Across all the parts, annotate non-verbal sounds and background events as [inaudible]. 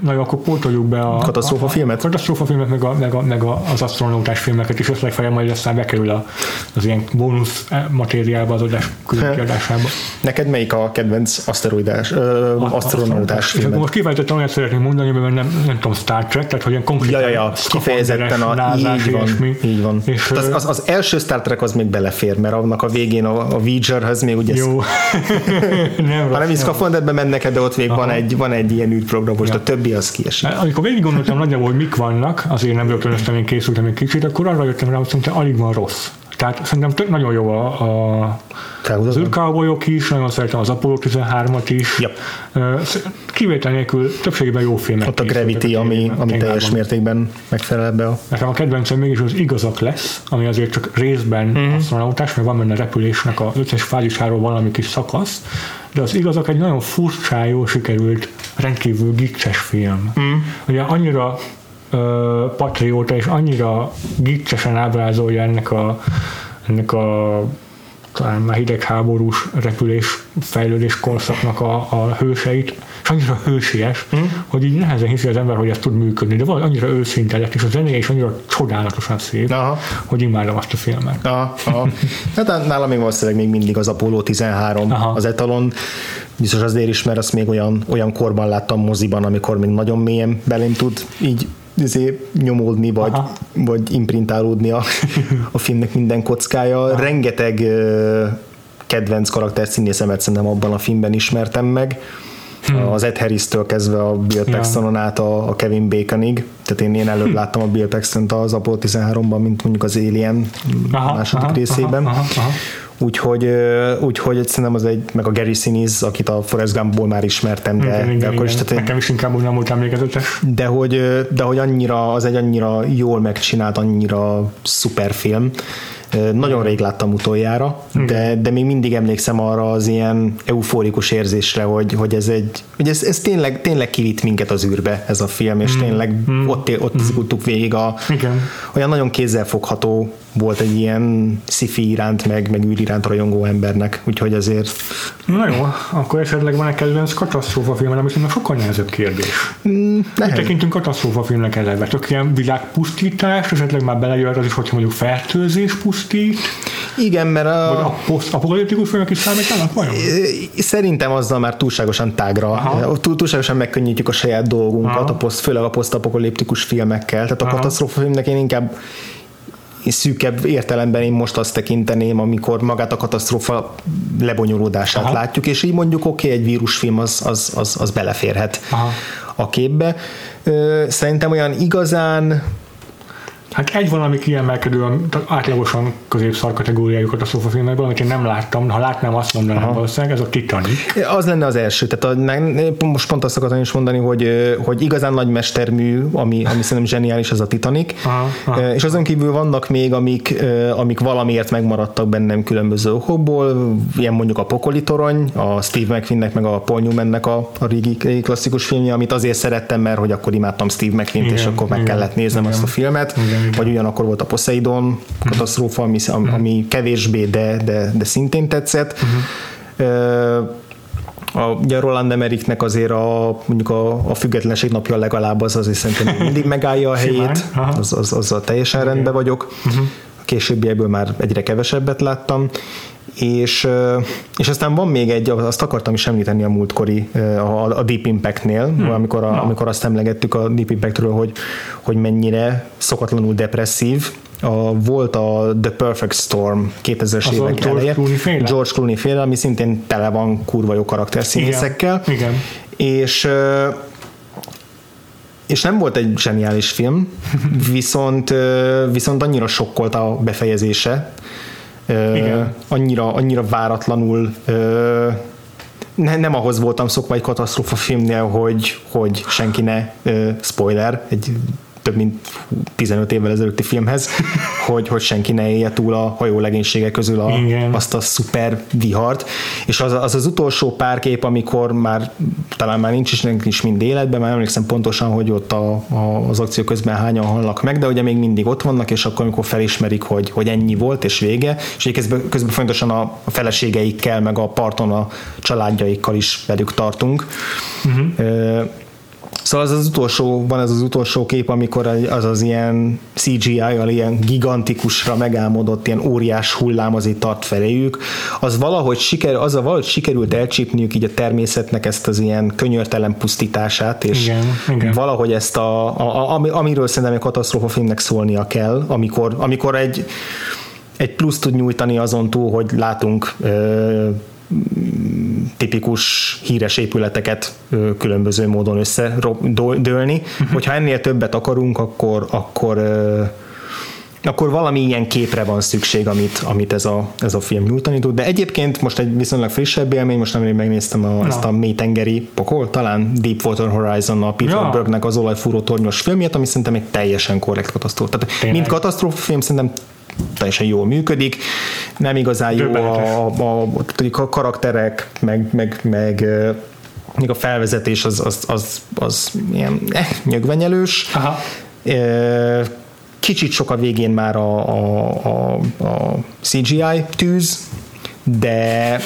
Na jó, akkor pótoljuk be a katasztrófa filmet. A katasztrófa filmet, meg, a, meg, a, meg a, az astronautás filmeket is, össze legfeljebb majd aztán bekerül a, az ilyen bónusz matériálba az adás kiadásába. Neked melyik a kedvenc aszteroidás, ö, astronautás film? Most kifejezetten olyat szeretném mondani, mert nem, nem tudom, Star Trek, tehát hogy ilyen konkrétan ja, ja, ja, kifejezetten a, így van, ilyesmi. így van. És, az, az, az, első Star Trek az még belefér, mert annak a végén a, a Voyagerhez még ugye Jó. [laughs] nem, ha nem is mennek, de ott még van egy, van egy ilyen űrprogram, most ja. a többi az kiesik. Amikor végig gondoltam nagyjából, hogy mik vannak, azért nem rögtönöztem, én készültem egy kicsit, akkor arra jöttem rá, hogy szerintem alig van rossz. Tehát szerintem tök nagyon jó a, a az űrkábolyok is, nagyon szeretem az Apollo 13-at is. Yep. Kivétel nélkül többségében jó filmek. Ott a Gravity, ami, ami teljes mértékben megfelel ebbe a... Nekem a kedvencem mégis az igazak lesz, ami azért csak részben mm-hmm. astronautás, mert van benne repülésnek az összes fázisáról valami kis szakasz, de az igazak egy nagyon furcsa, jó sikerült, rendkívül gicses film. Mm. Ugye annyira ö, patrióta és annyira gicsesen ábrázolja ennek a, ennek a talán már hidegháborús repülés fejlődés korszaknak a, a hőseit, és annyira hősies, mm. hogy így nehezen hiszi az ember, hogy ez tud működni, de valahogy annyira őszinte lett, és a zené is annyira csodálatosan szép, Aha. hogy imádom azt a filmet. Aha, aha. [laughs] Hát nálam még valószínűleg még mindig az Apollo 13 aha. az etalon, biztos azért is, mert azt még olyan, olyan korban láttam moziban, amikor még nagyon mélyen belém tud így izé, nyomódni, vagy, vagy imprintálódni a, a filmnek minden kockája. Aha. Rengeteg uh, kedvenc karakter színészemet szerintem abban a filmben ismertem meg. Hmm. Az Ed Harris-től kezdve a Bill Paxtonon át a, a Kevin Baconig. Tehát én, én előbb [laughs] láttam a Bill Paxton-t az Apollo 13-ban, mint mondjuk az Alien aha, második aha, részében. Aha, aha, aha. Úgyhogy, úgyhogy szerintem az egy, meg a Gary Sinise, akit a Forrest Gumpból már ismertem, de, igen, de igen, akkor is, tehát Nekem is inkább nem volt emlékezetes. De hogy, de hogy annyira, az egy annyira jól megcsinált, annyira szuper film, nagyon rég láttam utoljára, de, de még mindig emlékszem arra az ilyen eufórikus érzésre, hogy, hogy ez egy, hogy ez, ez tényleg, tényleg kivitt minket az űrbe ez a film, és mm. tényleg mm. ott, ott mm. végig a, Igen. olyan nagyon kézzelfogható volt egy ilyen sci iránt, meg, meg űr iránt rajongó embernek, úgyhogy azért... Na jó, akkor esetleg van egy kedvenc katasztrófa film, ami szerintem sokkal nehezebb kérdés. Mm, Mit tekintünk katasztrófa filmnek eleve? Csak ilyen világpusztítás, esetleg már belejön az is, hogyha mondjuk fertőzés pusztít? Igen, mert a... Vagy a posztapokaliptikus filmek is számítanak vajon? Szerintem azzal már túlságosan tágra, Túl, túlságosan megkönnyítjük a saját dolgunkat, a poszt, főleg a posztapokaliptikus filmekkel. Tehát a katasztrófa filmnek én inkább szűkebb értelemben én most azt tekinteném, amikor magát a katasztrófa lebonyolódását Aha. látjuk, és így mondjuk oké, okay, egy vírusfilm az, az, az, az beleférhet Aha. a képbe. Szerintem olyan igazán Hát egy valami kiemelkedő, átlagosan középszar kategóriájú katasztrófa filmekből, amit én nem láttam, ha látnám, azt mondanám Aha. valószínűleg, ez a Titanic. Az lenne az első, tehát a, most pont azt akartam is mondani, hogy, hogy igazán nagy mestermű, ami, ami szerintem zseniális, az a Titanic, Aha. Aha. és azon kívül vannak még, amik, amik valamiért megmaradtak bennem különböző okokból, ilyen mondjuk a Pokoli torony, a Steve McQueennek meg a Paul Newmannek a, a régi, régi klasszikus filmje, amit azért szerettem, mert hogy akkor imádtam Steve McQueen-t, és akkor meg igen, kellett néznem igen. azt a filmet. Igen vagy ugyanakkor volt a Poseidon katasztrófa, ami, ami kevésbé, de, de, de szintén tetszett. Uh-huh. A, ugye Roland Emmerichnek azért a, mondjuk a, a függetlenség napja legalább az azért szerintem [laughs] mindig megállja a helyét, az, az, az teljesen rendben vagyok. Uh-huh. A későbbiekből már egyre kevesebbet láttam és, és aztán van még egy, azt akartam is említeni a múltkori, a, a Deep Impact-nél, hmm. amikor, a, amikor azt emlegettük a Deep Impact-ről, hogy, hogy mennyire szokatlanul depresszív, a, volt a The Perfect Storm 2000-es évek George eleje, Clooney féle? George Clooney féle, ami szintén tele van kurva jó karakterszínészekkel. Igen. Igen. És és nem volt egy zseniális film, [laughs] viszont, viszont annyira sokkolt a befejezése, igen. annyira, annyira váratlanul ne, nem ahhoz voltam szokva egy katasztrófa filmnél, hogy, hogy senki ne spoiler, egy több mint 15 évvel ezelőtti filmhez, hogy, hogy senki ne élje túl a hajó legénysége közül a, azt a szuper vihart. És az, az az utolsó pár kép, amikor már talán már nincs is, is mind életben, már emlékszem pontosan, hogy ott a, a, az akció közben hányan halnak meg, de ugye még mindig ott vannak, és akkor amikor felismerik, hogy, hogy ennyi volt, és vége, és közben, közben fontosan a, a feleségeikkel, meg a parton a családjaikkal is velük tartunk. Uh-huh Szóval az az utolsó, van ez az utolsó kép, amikor az az ilyen CGI-jal ilyen gigantikusra megálmodott ilyen óriás hullám azért tart feléjük, az valahogy, siker, az a valahogy sikerült elcsípniük így a természetnek ezt az ilyen könyörtelen pusztítását, és igen, igen. valahogy ezt a, a, a, amiről szerintem egy katasztrófa filmnek szólnia kell, amikor, amikor egy egy plusz tud nyújtani azon túl, hogy látunk ö, tipikus híres épületeket különböző módon összedőlni. Uh-huh. Hogyha ennél többet akarunk, akkor, akkor akkor valami ilyen képre van szükség, amit, amit ez, a, ez a film nyújtani tud. De egyébként most egy viszonylag frissebb élmény, most nemrég megnéztem a, ezt a mélytengeri pokol, talán Deepwater Horizon, a Peter ja. Bergnek az olajfúró tornyos filmjét, ami szerintem egy teljesen korrekt katasztrófa. Tehát Tényleg. mint katasztrófa film szerintem teljesen jól működik, nem igazán jó a, a, a, a karakterek, meg, meg, meg még a felvezetés az, az, az, az ilyen eh, nyögvenyelős. Aha. Kicsit sok a végén már a, a, a, a CGI tűz, de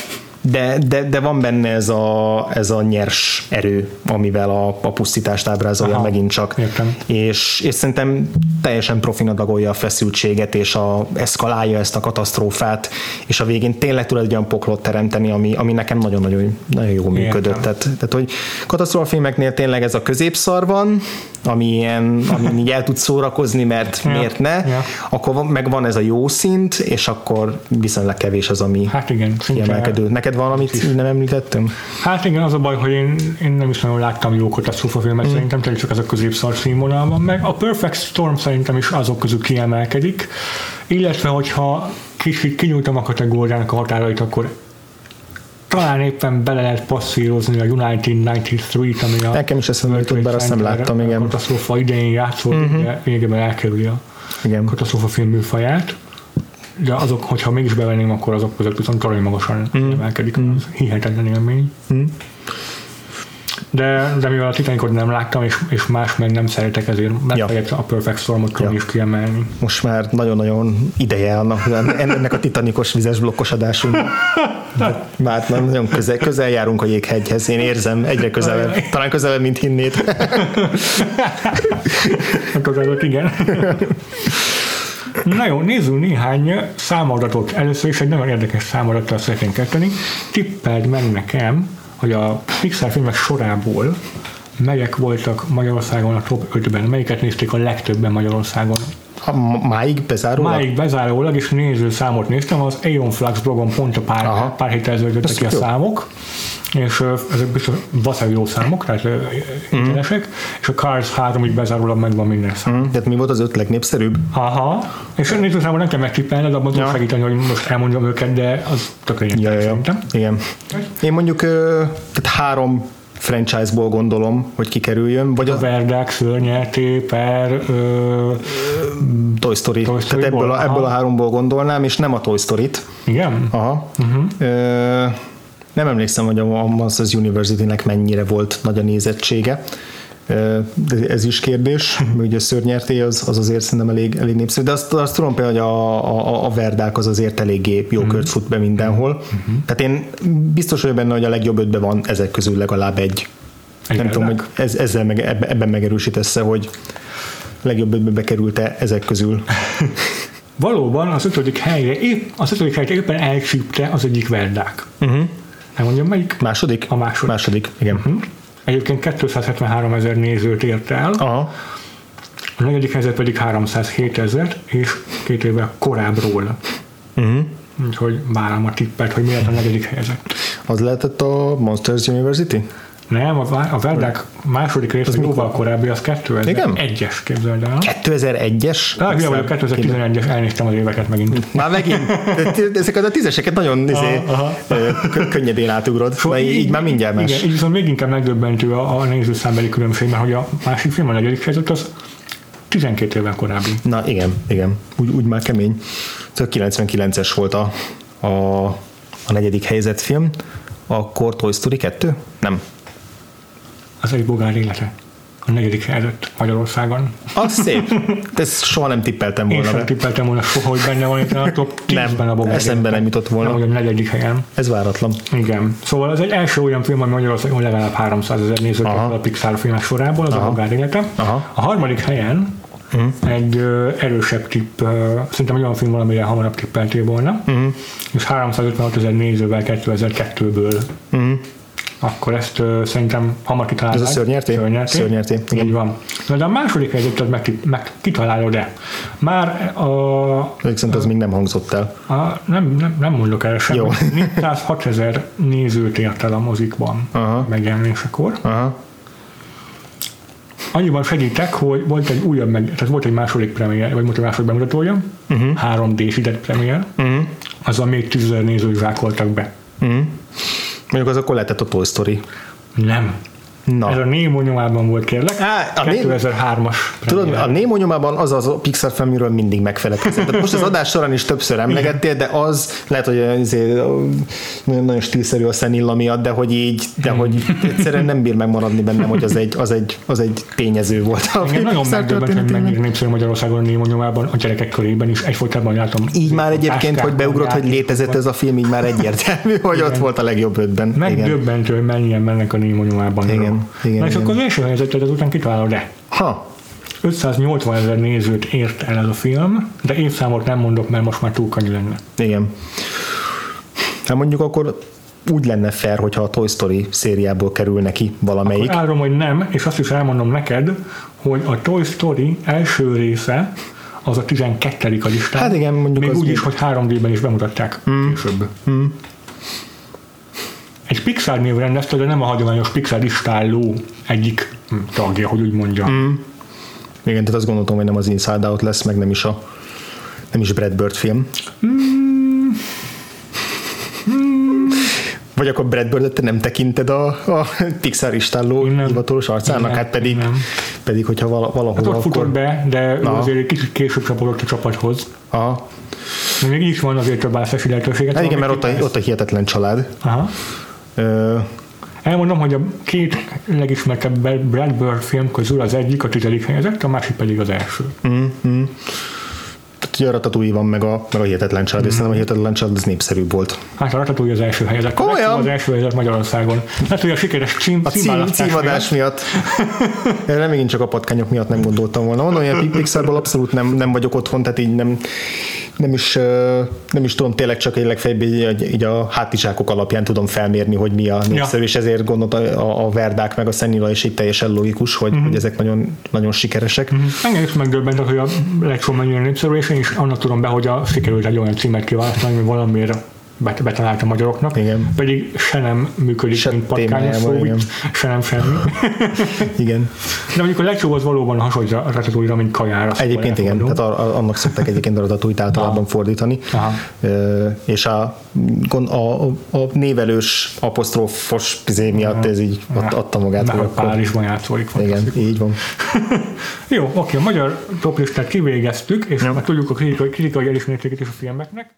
de, de, de van benne ez a, ez a nyers erő, amivel a, a pusztítást ábrázolja Aha, megint csak. Értem. És, és szerintem teljesen profin adagolja a feszültséget, és a, eszkalálja ezt a katasztrófát, és a végén tényleg tud egy olyan poklot teremteni, ami, ami nekem nagyon-nagyon nagyon jó működött. Tehát, tehát, hogy katasztrófafilmeknél tényleg ez a középszar van, ami ilyen, ami így el tud szórakozni, mert ja, miért ne, ja. akkor meg van ez a jó szint, és akkor viszonylag kevés az, ami hát igen, kiemelkedő. Neked valamit nem említettem? Hát igen, az a baj, hogy én, én nem is nagyon láttam jó katasztrófafilmet, mm. szerintem tényleg csak ez a középszar színvonal van meg. A Perfect Storm szerintem is azok közül kiemelkedik, illetve hogyha kicsit kinyújtom a kategóriának a határait, akkor talán éppen bele lehet passzírozni a United 93-t, ami a Nekem is eszembe jutott, bár azt nem láttam, igen. A katasztrófa idején játszott, uh-huh. de végében elkerüli a igen. katasztrófa film műfaját. De azok, hogyha mégis bevenném, akkor azok között viszont talán magasan mm. emelkedik. Mm. hihetetlen élmény. Mm de, de mivel a Titanicot nem láttam, és, és más meg nem szeretek, ezért ja. a Perfect Stormot tudom ja. is kiemelni. Most már nagyon-nagyon ideje annak, ennek a Titanicos vizes blokkos adásunk. Már nagyon közel, közel járunk a jéghegyhez, én érzem, egyre közelebb, talán közelebb, mint hinnéd. Akkor igen. Na jó, nézzünk néhány számadatot. Először is egy nagyon érdekes számadattal szeretnénk kezdeni. Tippeld meg nekem, hogy a Pixar filmek sorából melyek voltak Magyarországon a top 5-ben, melyiket nézték a legtöbben Magyarországon? Ha máig bezárólag? Máig bezárólag, és néző számot néztem, az Aeon Flux blogon pont a pár, Aha. pár héttel ezelőtt ki a jó. számok, és ezek biztos vaszály jó számok, tehát mm. interesek, és a Cars 3 így bezárólag megvan minden szám. Mm. Tehát mi volt az öt legnépszerűbb? Aha, és a nézőszámot nem kell megtippelni, de abban ja. segíteni, hogy most elmondjam őket, de az tök ja, ja, ja. Igen. Én mondjuk tehát három franchise-ból gondolom, hogy kikerüljön. Vagy a, a Verdák, Szörnyelté, Per, ö, Toy Story. Toy Story Tehát ebből a, ebből a háromból gondolnám, és nem a Toy Story-t. Igen? Aha. Uh-huh. Ö, nem emlékszem, hogy a Monsters University-nek mennyire volt nagy a nézettsége. De ez is kérdés, ugye a szörnyerté az, az azért szerintem elég, elég népszerű, de azt, azt tudom például, hogy a, a, a Verdák az azért eléggé jó mm. kört fut be mindenhol. Mm-hmm. Tehát én biztos vagyok benne, hogy a legjobb ötben van ezek közül legalább egy. egy Nem tudom, hogy ez, ezzel meg, ebben megerősítesz hogy legjobb ötbe bekerült-e ezek közül. [laughs] Valóban az ötödik helyre, épp, az ötödik helyre éppen elcsípte az egyik Verdák. Uh-huh. Elmondjam melyik? Második? A második. Második, igen. Uh-huh. Egyébként 273 ezer nézőt ért el. Aha. A negyedik helyzet pedig 307 ezer, és két éve korábbról. Uh-huh. Úgyhogy várom a tippet, hogy mi a negyedik helyzet. Az lehetett a Monsters University? Nem, a, a Verdák második rész, az jóval korábbi, az 2001-es, képzeld el. 2001-es? Ah, ja, vagyok, 2011-es, elnéztem az éveket megint. Már megint, [laughs] ezeket a tízeseket nagyon izé, könnyedén átugrod, so, így, így, már mindjárt más. Igen, így viszont még inkább megdöbbentő a, a nézőszámbeli különbség, mert hogy a másik film, a negyedik helyzet, az 12 évvel korábbi. Na igen, igen, úgy, úgy már kemény. Csak 99-es volt a, a, a negyedik helyzet film. Akkor Toy Story 2? Nem, az egy bogár élete. a negyedik helyzet Magyarországon. Az szép. Ezt soha nem tippeltem Én volna sem be. tippeltem volna soha, hogy benne van itt a top 10-ben Nem, a Bob eszembe nem jutott volna. Hogy a negyedik helyen. Ez váratlan. Igen. Szóval ez egy első olyan film, ami Magyarországon legalább 300 ezer nézőt Aha. a Pixar filmes sorából, az a Bogár élete. Aha. A harmadik helyen uh-huh. egy ö, erősebb tipp, ö, szerintem egy olyan film valamire hamarabb tippeltél volna, uh-huh. és 356 ezer nézővel 2002-ből. Uh-huh. Akkor ezt ö, szerintem hamar kitalálod. Ez a szörnyerté? Szörnyerté. Szörnyerté, igen. Így van. Na de a második helyzetet meg, meg kitalálod-e? Már a, Viszont az még nem hangzott el. a, nem, nem, nem mondok el Jó. semmit. 406 ezer nézőt ért el a mozikban Aha. megjelenésekor. Aha. Annyiban segítek, hogy volt egy újabb, meg, tehát volt egy második premier, vagy volt egy második bemutatója, uh-huh. 3D-sített premier, uh-huh. azzal még 10 ezer nézőt zsákoltak be. Mondjuk az akkor lehetett a Toy Story. Nem. Na. Ez a Nemo nyomában volt, kérlek. Á, a Nemo- 2003-as Tudod, a Nemo nyomában az az a Pixar film, amiről mindig megfeledkezem. Tehát most az adás során is többször emlegettél, de az lehet, hogy azért, nagyon, stílszerű a szenilla miatt, de hogy így, de hogy egyszerűen nem bír megmaradni bennem, hogy az egy, az egy, az egy tényező volt. Engem nagyon megdöbbent, hogy mennyire népszerű Magyarországon a Nemo nyomában, a gyerekek körében is egyfolytában látom. Így már egyébként, hogy beugrott, hogy létezett ez a film, így már egyértelmű, hogy ott volt a legjobb ötben. Igen. Megdöbbentő, hogy mennyien mennek a Nemo nyomában. Igen, igen, Na és igen. akkor az első helyzetet ezután kitalálod de. Ha, 580 ezer nézőt ért el ez a film, de évszámot nem mondok, mert most már túl könnyű lenne. igen. Hát mondjuk akkor úgy lenne fair, hogyha a Toy Story szériából kerül neki valamelyik. Árom, hogy nem, és azt is elmondom neked, hogy a Toy Story első része az a 12. a listán. Hát igen, mondjuk Még az úgy még- is, hogy 3D-ben is bemutatták mm. később. Mm. Egy Pixar név rendezte, de nem a hagyományos Pixar listáló egyik hm, tagja, hogy úgy mondjam. Mm. Igen, tehát azt gondoltam, hogy nem az Inside Out lesz, meg nem is a nem is Brad Bird film. Vagy akkor Brad Bird-et te nem tekinted a, a Pixar istálló hivatalos arcának? Hát pedig, nem. pedig hogyha vala- valahol Hát ott akkor... futott be, de ő Aha. azért egy kicsit később csapodott a csapathoz. Aha. De még így is van azért több választási lehetőséget. Hát igen, mert ott a, ott a hihetetlen család. Aha. Ö, Elmondom, hogy a két legismertebb Brad Bird film közül az egyik a tizedik helyezett, a másik pedig az első. tehát ugye a Ratatouille van, meg a, meg a hihetetlen család, és szerintem a hihetetlen család az népszerűbb volt. Hát a Ratatouille az első helyezett. Komolyan? A legtöbb az első helyezett Magyarországon. Hát, hogy a sikeres cím, A cím, címadás miatt. Erre [laughs] nem megint csak a patkányok miatt nem gondoltam volna. Mondom, hogy a Pixarból abszolút nem, nem vagyok otthon, tehát így nem, nem is, nem is tudom tényleg csak egy legfeljebb így, így a hátizsákok alapján tudom felmérni, hogy mi a népszerű, és ezért gondolt a, a, Verdák meg a Szenila is így teljesen logikus, hogy, uh-huh. hogy ezek nagyon, nagyon sikeresek. Uh-huh. Engem is megdöbbent, hogy a legszó mennyire népszerű, és én is annak tudom be, hogy a sikerült egy olyan címet kiválasztani, ami valamiért bet- betalált a magyaroknak, Igen. pedig se nem működik, Se mint patkányos témájában, szó, igen. se nem semmi. [laughs] Igen. De mondjuk a legjobb az valóban hasonlít a Ratatouille-ra, mint kajára. szóval Egyébként igen, elfogadom. tehát a, a, annak szokták egyébként a ratatouille általában fordítani. Aha. Ö, és a, a, a, a névelős apostrofos pizé miatt ez így ad, adta magát. Mert hogy Párizsban játszódik. Igen, így van. [laughs] Jó, oké, a magyar toplistát kivégeztük, és már tudjuk a kritikai, kritikai elismertséget is a filmeknek.